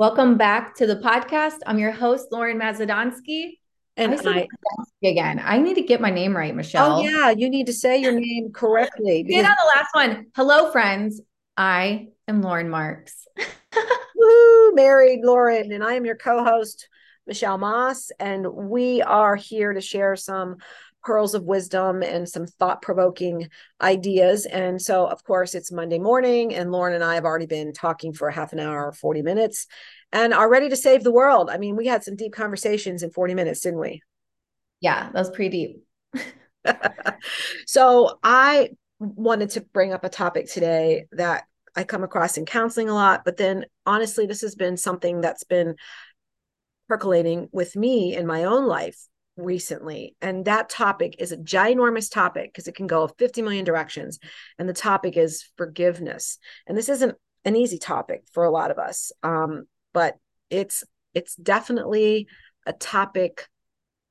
Welcome back to the podcast. I'm your host, Lauren Mazadonsky. And I, I again, I need to get my name right, oh, Michelle. Oh yeah, you need to say your name correctly. Get on the last one. Hello, friends. I am Lauren Marks. Woo, married Lauren, and I am your co-host, Michelle Moss, and we are here to share some pearls of wisdom and some thought provoking ideas. And so, of course, it's Monday morning, and Lauren and I have already been talking for a half an hour, 40 minutes, and are ready to save the world. I mean, we had some deep conversations in 40 minutes, didn't we? Yeah, that was pretty deep. so, I wanted to bring up a topic today that I come across in counseling a lot, but then honestly, this has been something that's been percolating with me in my own life recently. And that topic is a ginormous topic because it can go 50 million directions. And the topic is forgiveness. And this isn't an easy topic for a lot of us. Um, but it's it's definitely a topic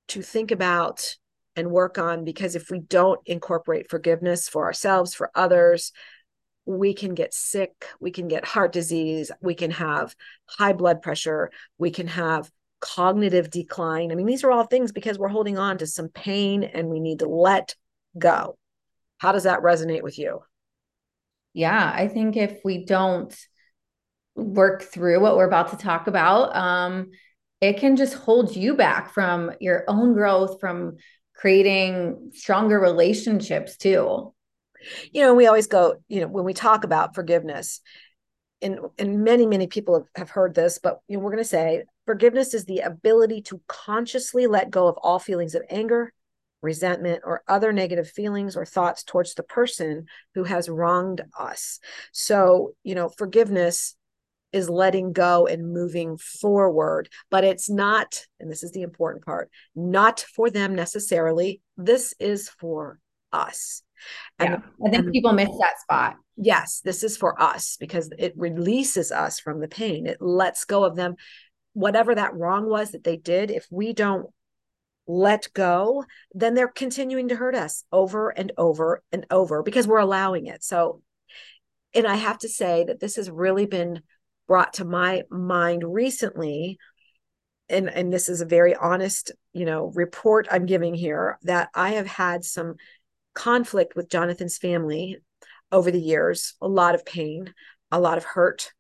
to think about and work on because if we don't incorporate forgiveness for ourselves, for others, we can get sick, we can get heart disease, we can have high blood pressure, we can have cognitive decline. I mean, these are all things because we're holding on to some pain and we need to let go. How does that resonate with you? Yeah, I think if we don't work through what we're about to talk about, um, it can just hold you back from your own growth, from creating stronger relationships too. You know, we always go, you know, when we talk about forgiveness, and and many many people have, have heard this but you know we're going to say forgiveness is the ability to consciously let go of all feelings of anger resentment or other negative feelings or thoughts towards the person who has wronged us so you know forgiveness is letting go and moving forward but it's not and this is the important part not for them necessarily this is for us and, yeah. I think and, people miss that spot. Yes, this is for us because it releases us from the pain. It lets go of them. Whatever that wrong was that they did, if we don't let go, then they're continuing to hurt us over and over and over because we're allowing it. So, and I have to say that this has really been brought to my mind recently and and this is a very honest you know report i'm giving here that i have had some conflict with Jonathan's family over the years, a lot of pain, a lot of hurt,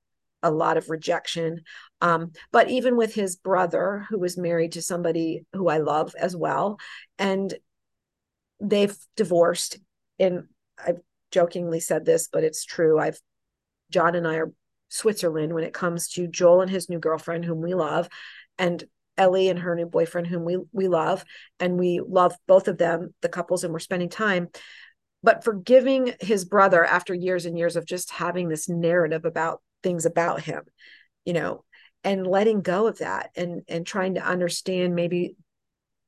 a lot of rejection. Um, but even with his brother, who was married to somebody who I love as well, and they've divorced. And I've jokingly said this, but it's true. I've John and I are Switzerland when it comes to Joel and his new girlfriend, whom we love, and Ellie and her new boyfriend, whom we we love, and we love both of them, the couples, and we're spending time. But forgiving his brother after years and years of just having this narrative about things about him, you know, and letting go of that and and trying to understand maybe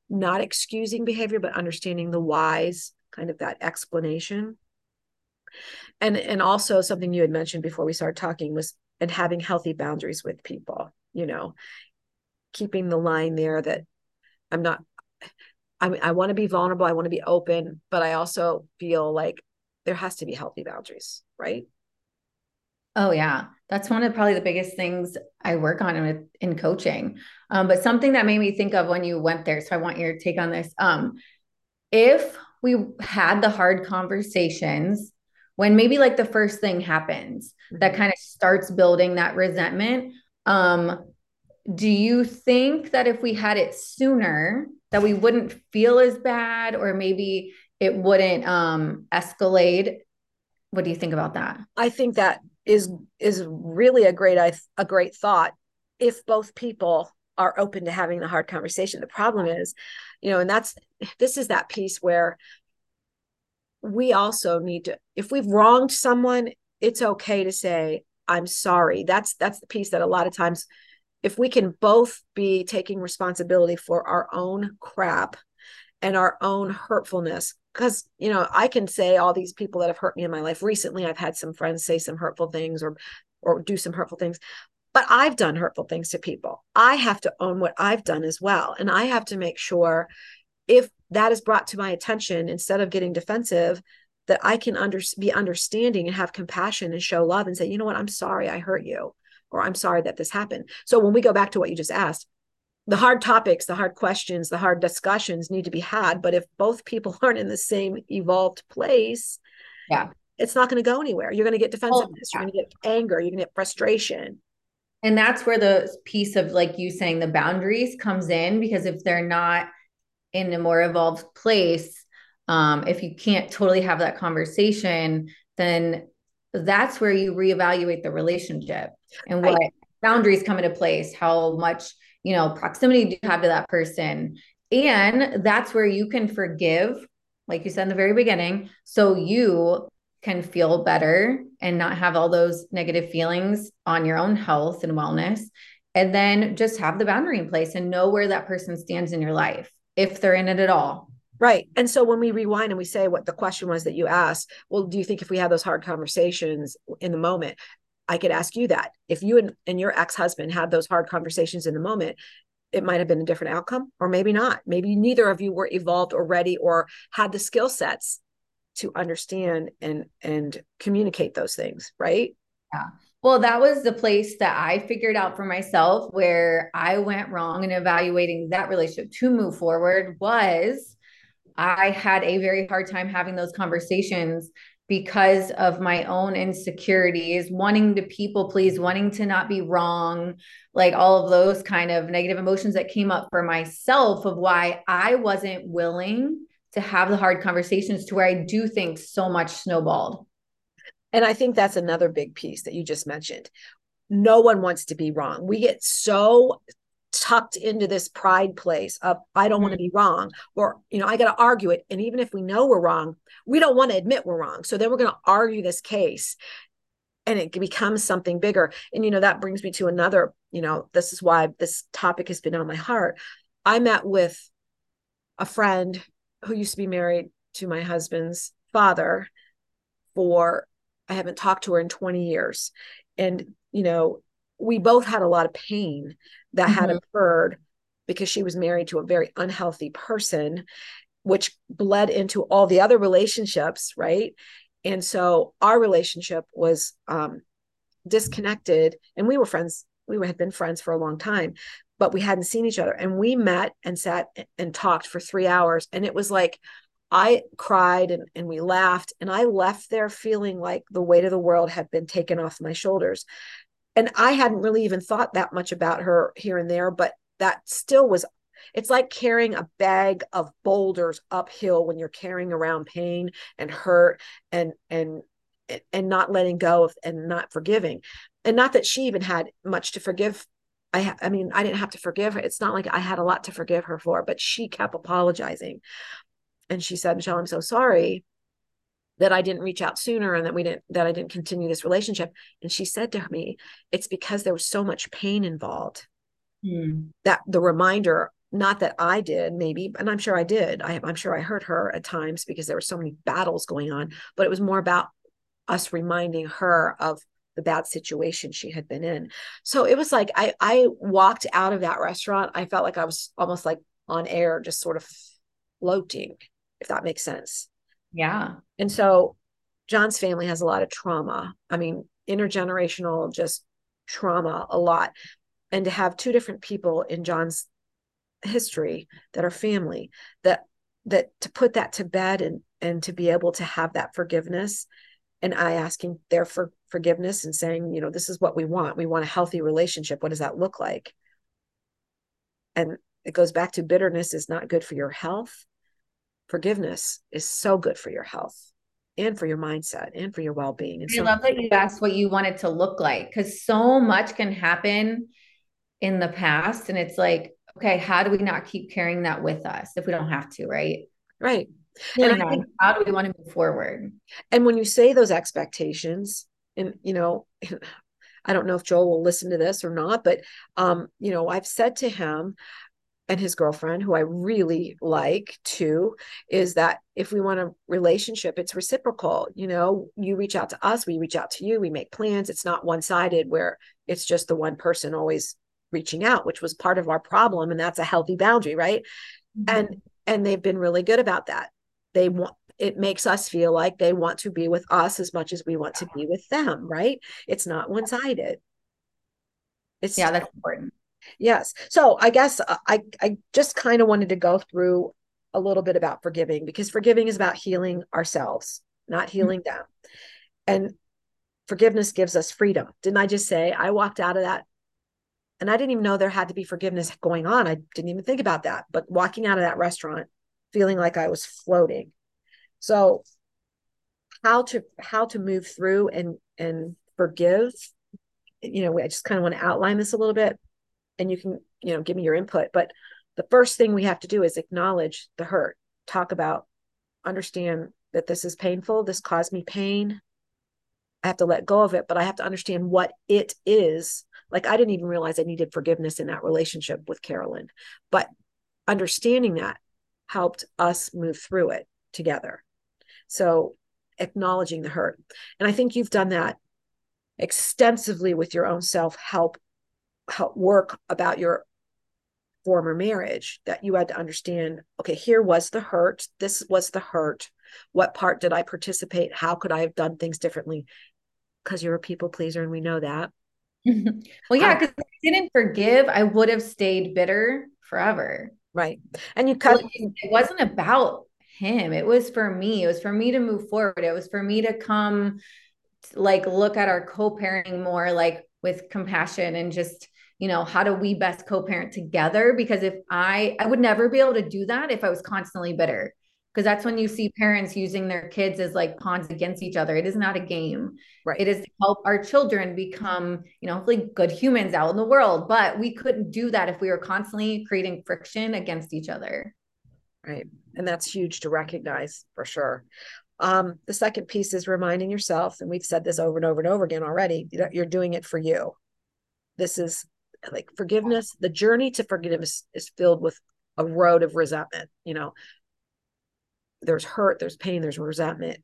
not excusing behavior, but understanding the whys, kind of that explanation. And and also something you had mentioned before we started talking was and having healthy boundaries with people you know keeping the line there that I'm not I mean, I want to be vulnerable, I want to be open, but I also feel like there has to be healthy boundaries, right? Oh yeah, that's one of probably the biggest things I work on in, in coaching. Um, but something that made me think of when you went there, so I want your take on this. Um, if we had the hard conversations when maybe like the first thing happens mm-hmm. that kind of starts building that resentment, um, do you think that if we had it sooner that we wouldn't feel as bad or maybe it wouldn't um escalate? What do you think about that? I think that is is really a great a great thought. If both people are open to having the hard conversation the problem is you know and that's this is that piece where we also need to if we've wronged someone it's okay to say i'm sorry. That's that's the piece that a lot of times if we can both be taking responsibility for our own crap and our own hurtfulness because you know i can say all these people that have hurt me in my life recently i've had some friends say some hurtful things or or do some hurtful things but i've done hurtful things to people. I have to own what i've done as well and i have to make sure if that is brought to my attention instead of getting defensive that i can under, be understanding and have compassion and show love and say you know what i'm sorry i hurt you or I'm sorry that this happened. So when we go back to what you just asked, the hard topics, the hard questions, the hard discussions need to be had. But if both people aren't in the same evolved place, yeah, it's not going to go anywhere. You're going to get defensiveness, oh, you're going to get anger, you're going to get frustration. And that's where the piece of like you saying the boundaries comes in because if they're not in a more evolved place, um, if you can't totally have that conversation, then that's where you reevaluate the relationship and what right. boundaries come into place, how much, you know, proximity do you have to that person. And that's where you can forgive, like you said in the very beginning, so you can feel better and not have all those negative feelings on your own health and wellness. And then just have the boundary in place and know where that person stands in your life, if they're in it at all. Right. And so when we rewind and we say what the question was that you asked, well, do you think if we had those hard conversations in the moment, I could ask you that. If you and, and your ex husband had those hard conversations in the moment, it might have been a different outcome, or maybe not. Maybe neither of you were evolved or ready or had the skill sets to understand and and communicate those things, right? Yeah. Well, that was the place that I figured out for myself where I went wrong in evaluating that relationship to move forward was I had a very hard time having those conversations because of my own insecurities, wanting to people please, wanting to not be wrong, like all of those kind of negative emotions that came up for myself of why I wasn't willing to have the hard conversations to where I do think so much snowballed. And I think that's another big piece that you just mentioned. No one wants to be wrong. We get so tucked into this pride place of I don't mm-hmm. want to be wrong or you know I got to argue it and even if we know we're wrong we don't want to admit we're wrong so then we're going to argue this case and it becomes something bigger and you know that brings me to another you know this is why this topic has been on my heart I met with a friend who used to be married to my husband's father for I haven't talked to her in 20 years. And you know we both had a lot of pain that mm-hmm. had occurred because she was married to a very unhealthy person which bled into all the other relationships right? And so our relationship was um disconnected and we were friends we had been friends for a long time but we hadn't seen each other. And we met and sat and talked for 3 hours. And it was like I cried and, and we laughed, and I left there feeling like the weight of the world had been taken off my shoulders. And I hadn't really even thought that much about her here and there, but that still was it's like carrying a bag of boulders uphill when you're carrying around pain and hurt and and and not letting go of and not forgiving. And not that she even had much to forgive. I i mean i didn't have to forgive her. It's not like i had a lot to forgive her for but she kept apologizing and she said michelle i'm so sorry that I didn't reach out sooner and that we didn't that I didn't continue this relationship. And she said to me, it's because there was so much pain involved. Hmm. That the reminder, not that I did, maybe, and I'm sure I did. I, I'm sure I hurt her at times because there were so many battles going on, but it was more about us reminding her of the bad situation she had been in. So it was like I I walked out of that restaurant. I felt like I was almost like on air, just sort of floating, if that makes sense. Yeah. And so John's family has a lot of trauma. I mean, intergenerational just trauma a lot. And to have two different people in John's history that are family that that to put that to bed and and to be able to have that forgiveness and I asking their for forgiveness and saying, you know, this is what we want. We want a healthy relationship. What does that look like? And it goes back to bitterness is not good for your health forgiveness is so good for your health and for your mindset and for your well-being. And I so- love that you asked what you want it to look like because so much can happen in the past. And it's like, okay, how do we not keep carrying that with us if we don't have to, right? Right. And I think, how do we want to move forward? And when you say those expectations, and you know, I don't know if Joel will listen to this or not, but um, you know, I've said to him, and his girlfriend, who I really like too, is that if we want a relationship, it's reciprocal. You know, you reach out to us, we reach out to you, we make plans. It's not one sided where it's just the one person always reaching out, which was part of our problem. And that's a healthy boundary, right? Mm-hmm. And and they've been really good about that. They want it makes us feel like they want to be with us as much as we want to be with them, right? It's not one sided. It's yeah, that's important. Yes. So I guess uh, I I just kind of wanted to go through a little bit about forgiving because forgiving is about healing ourselves, not mm-hmm. healing mm-hmm. them. And forgiveness gives us freedom. Didn't I just say I walked out of that and I didn't even know there had to be forgiveness going on. I didn't even think about that. But walking out of that restaurant feeling like I was floating. So how to how to move through and and forgive you know i just kind of want to outline this a little bit and you can you know give me your input. But the first thing we have to do is acknowledge the hurt. Talk about understand that this is painful. This caused me pain. I have to let go of it but i have to understand what it is. Like i didn't even realize i needed forgiveness in that relationship with carolyn but understanding that helped us move through it together. So acknowledging the hurt. And i think you've done that extensively with your own self help work about your former marriage that you had to understand okay here was the hurt this was the hurt what part did i participate how could i have done things differently? Because you're a people pleaser and we know that. Well yeah um, because if i didn't forgive i would have stayed bitter forever. Right. And you cut it wasn't about him. It was for me. It was for me to move forward. It was for me to come like look at our co-parenting more like with compassion and just you know how do we best co-parent together? Because if i i would never be able to do that if i was constantly bitter. Because that's when you see parents using their kids as like pawns against each other. It is not a game. Right. It is to help our children become you know hopefully good humans out in the world. But we couldn't do that if we were constantly creating friction against each other. Right. And that's huge to recognize for sure. Um, the second piece is reminding yourself, and we've said this over and over and over again already, you're doing it for you. This is like forgiveness. The journey to forgiveness is filled with a road of resentment. You know, there's hurt, there's pain, there's resentment,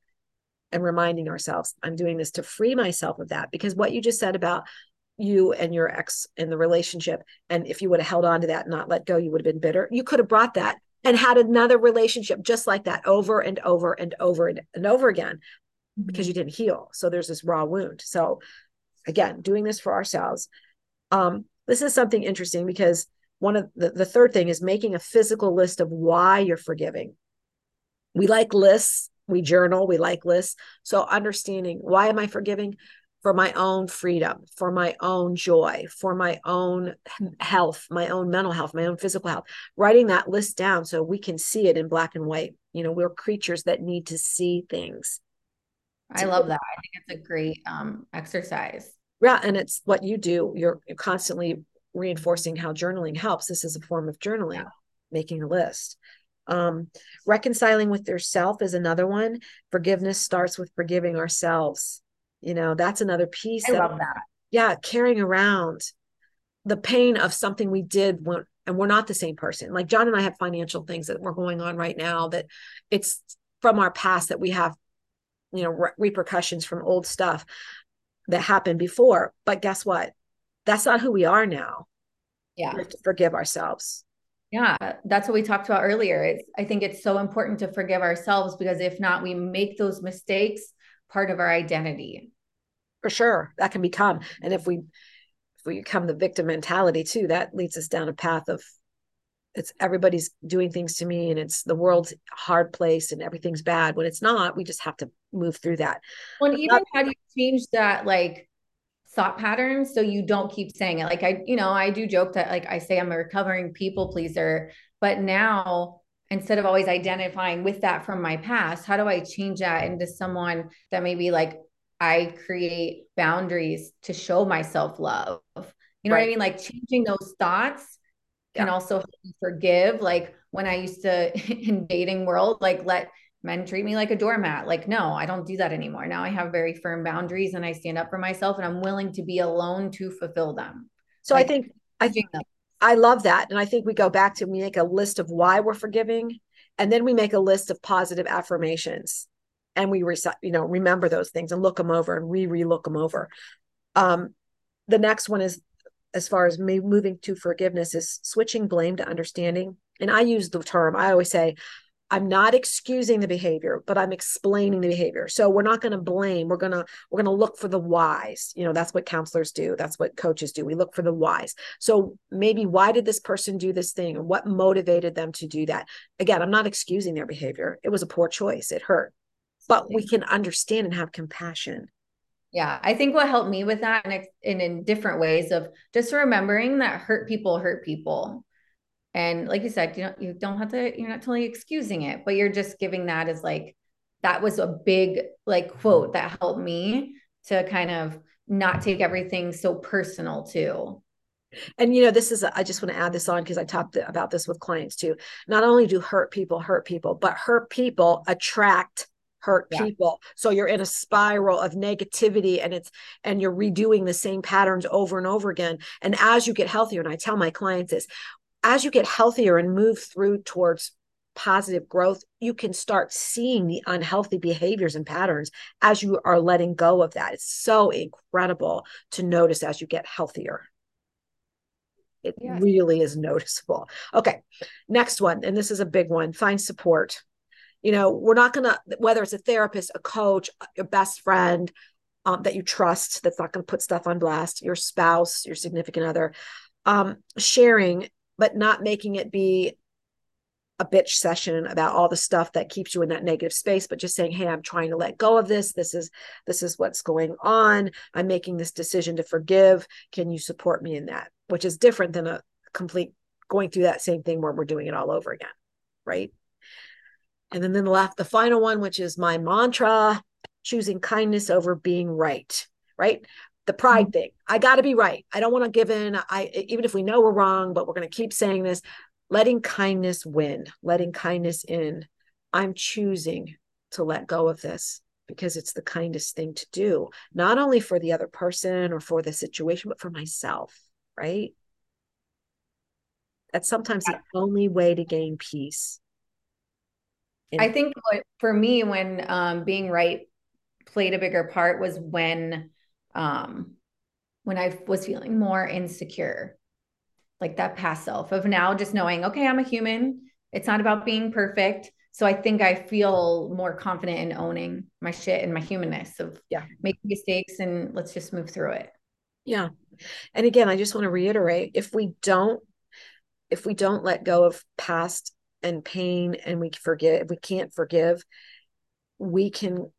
and reminding ourselves, I'm doing this to free myself of that. Because what you just said about you and your ex in the relationship, and if you would have held on to that and not let go, you would have been bitter. You could have brought that and had another relationship just like that over and over and over and, and over again because mm-hmm. you didn't heal. So there's this raw wound. So again, doing this for ourselves. Um, this is something interesting because one of the, the third thing is making a physical list of why you're forgiving. We like lists, we journal, we like lists. So understanding why am I forgiving? for my own freedom, for my own joy, for my own health, my own mental health, my own physical health, writing that list down so we can see it in black and white. You know, we're creatures that need to see things. I love that. I think it's a great um, exercise. Yeah. And it's what you do. You're, you're constantly reinforcing how journaling helps. This is a form of journaling, making a list. Um, reconciling with yourself is another one. Forgiveness starts with forgiving ourselves you know that's another piece I of, love that yeah carrying around the pain of something we did when and we're not the same person like john and i have financial things that we're going on right now that it's from our past that we have you know re- repercussions from old stuff that happened before but guess what? That's not who we are now. Yeah. We have to forgive ourselves. Yeah that's what we talked about earlier. It's, i think it's so important to forgive ourselves because if not we make those mistakes part of our identity. For sure that can become and if we if we become the victim mentality too that leads us down a path of it's everybody's doing things to me and it's the world's hard place and everything's bad when it's not we just have to move through that well even how do you change that like thought patterns so you don't keep saying it like i you know i do joke that like i say i'm a recovering people pleaser but now instead of always identifying with that from my past how do i change that into someone that maybe like I create boundaries to show myself love. You know right. what I mean? Like changing those thoughts yeah. can also forgive. Like when I used to in dating world, like let men treat me like a doormat. Like, no, I don't do that anymore. Now I have very firm boundaries and I stand up for myself and I'm willing to be alone to fulfill them. So like, I think I think I love that. And I think we go back to we make a list of why we're forgiving and then we make a list of positive affirmations and we recite, you know, remember those things and look them over and re re-look them over. Um, the next one is as far as me moving to forgiveness is switching blame to understanding. And I use the term, I always say, I'm not excusing the behavior, but I'm explaining the behavior. So we're not going to blame. We're going to we're going to look for the whys. You know, that's what counselors do. That's what coaches do. We look for the whys. So maybe why did this person do this thing or what motivated them to do that? Again, I'm not excusing their behavior. It was a poor choice. It hurt. But we can understand and have compassion. Yeah, I think what helped me with that and in, in different ways of just remembering that hurt people hurt people and like you said, you know, you don't have to, you're not totally excusing it, but you're just giving that as like, that was a big like quote that helped me to kind of not take everything so personal too. And you know, this is, I just want to add this on because I talked about this with clients too. Not only do hurt people hurt people, but hurt people attract hurt yeah. people so you're in a spiral of negativity and it's and you're redoing the same patterns over and over again and as you get healthier and i tell my clients this as you get healthier and move through towards positive growth, you can start seeing the unhealthy behaviors and patterns as you are letting go of that. It's so incredible to notice as you get healthier. It yes. really is noticeable. Okay, next one, and this is a big one find support. You know, we're not to, whether it's a therapist, a coach, your best friend um, that you trust, that's not to put stuff on blast, your spouse, your significant other, um, sharing but not making it be a bitch session about all the stuff that keeps you in that negative space but just saying hey i'm trying to let go of this. This is this is what's going on. I'm making this decision to forgive. Can you support me in that? Which is different than a complete going through that same thing where we're doing it all over again right and then then the last the final one which is my mantra choosing kindness over being right right the pride mm-hmm. thing. I got to be right. I don't want to give in. I even if we know we're wrong, but we're going to keep saying this. Letting kindness win, letting kindness in. I'm choosing to let go of this because it's the kindest thing to do, not only for the other person or for the situation, but for myself, right? That's sometimes the only way to gain peace. And- I think what, for me, when um, being right played a bigger part was when um, when I was feeling more insecure, like that past self of now just knowing, okay, I'm a human. It's not about being perfect. So I think I feel more confident in owning my shit and my humanness of yeah, making mistakes and let's just move through it. Yeah. And again, I just want to reiterate if we don't if we don't let go of past and pain and we forgive we can't forgive we can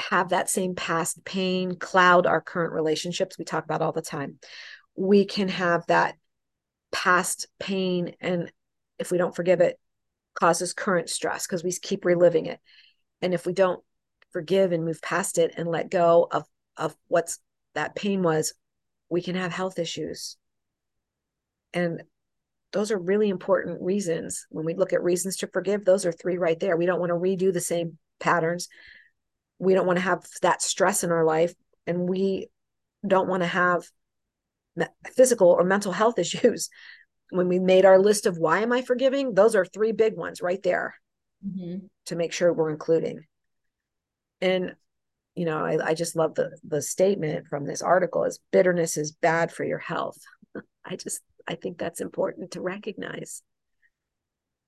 have that same past pain cloud our current relationships we talk about all the time. We can have that past pain and if we don't forgive it causes current stress because we keep reliving it. And if we don't forgive and move past it and let go of of what's that pain was we can have health issues. And those are really important reasons. When we look at reasons to forgive those are three right there. We don't want to redo the same patterns. We don't want to have that stress in our life and we don't want to have physical or mental health issues. When we made our list of why am i forgiving those are three big ones right there mm-hmm. to make sure we're including. And you know I, I just love the the statement from this article is bitterness is bad for your health. I just i think that's important to recognize.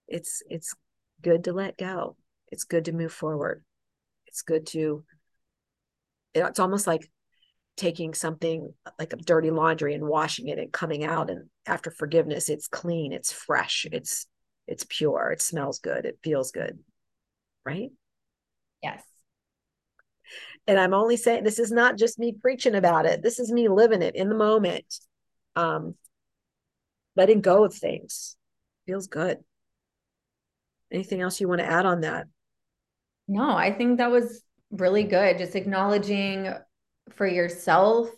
It's it's good to let go. It's good to move forward. It's good to it's almost like taking something like a dirty laundry and washing it and coming out and after forgiveness it's clean it's fresh it's it's pure it smells good it feels good right? Yes. And i'm only saying this is not just me preaching about it. This is me living it in the moment. Um letting go of things feels good anything else you want to add on that no, I think that was really good. Just acknowledging for yourself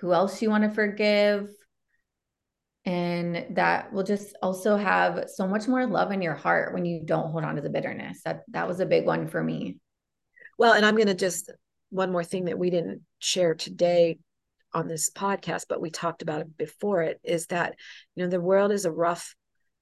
who else you want to forgive. And that will just also have so much more love in your heart when you don't hold on to the bitterness. That that was a big one for me. Well, and I'm going to just one more thing that we didn't share today on this podcast, but we talked about it before it is that, you know, the world is a rough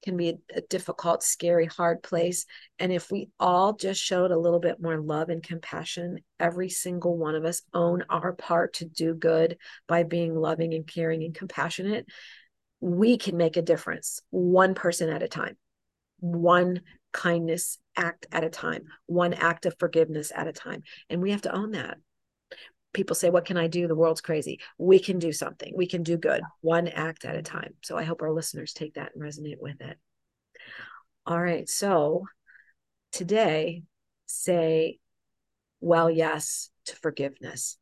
can be a, difficult, scary, hard place. And if we all just showed a little bit more love and compassion, every single one of us own our part to do good by being loving and caring and compassionate, we can make a difference one person at a time. one kindness act at a time, one act of forgiveness at a time. And we have to own that. People say, What can I do? The world's crazy. We can do something. We can do good, one act at a time. So I hope our listeners take that and resonate with it. All right. So today, say, Well, yes to forgiveness.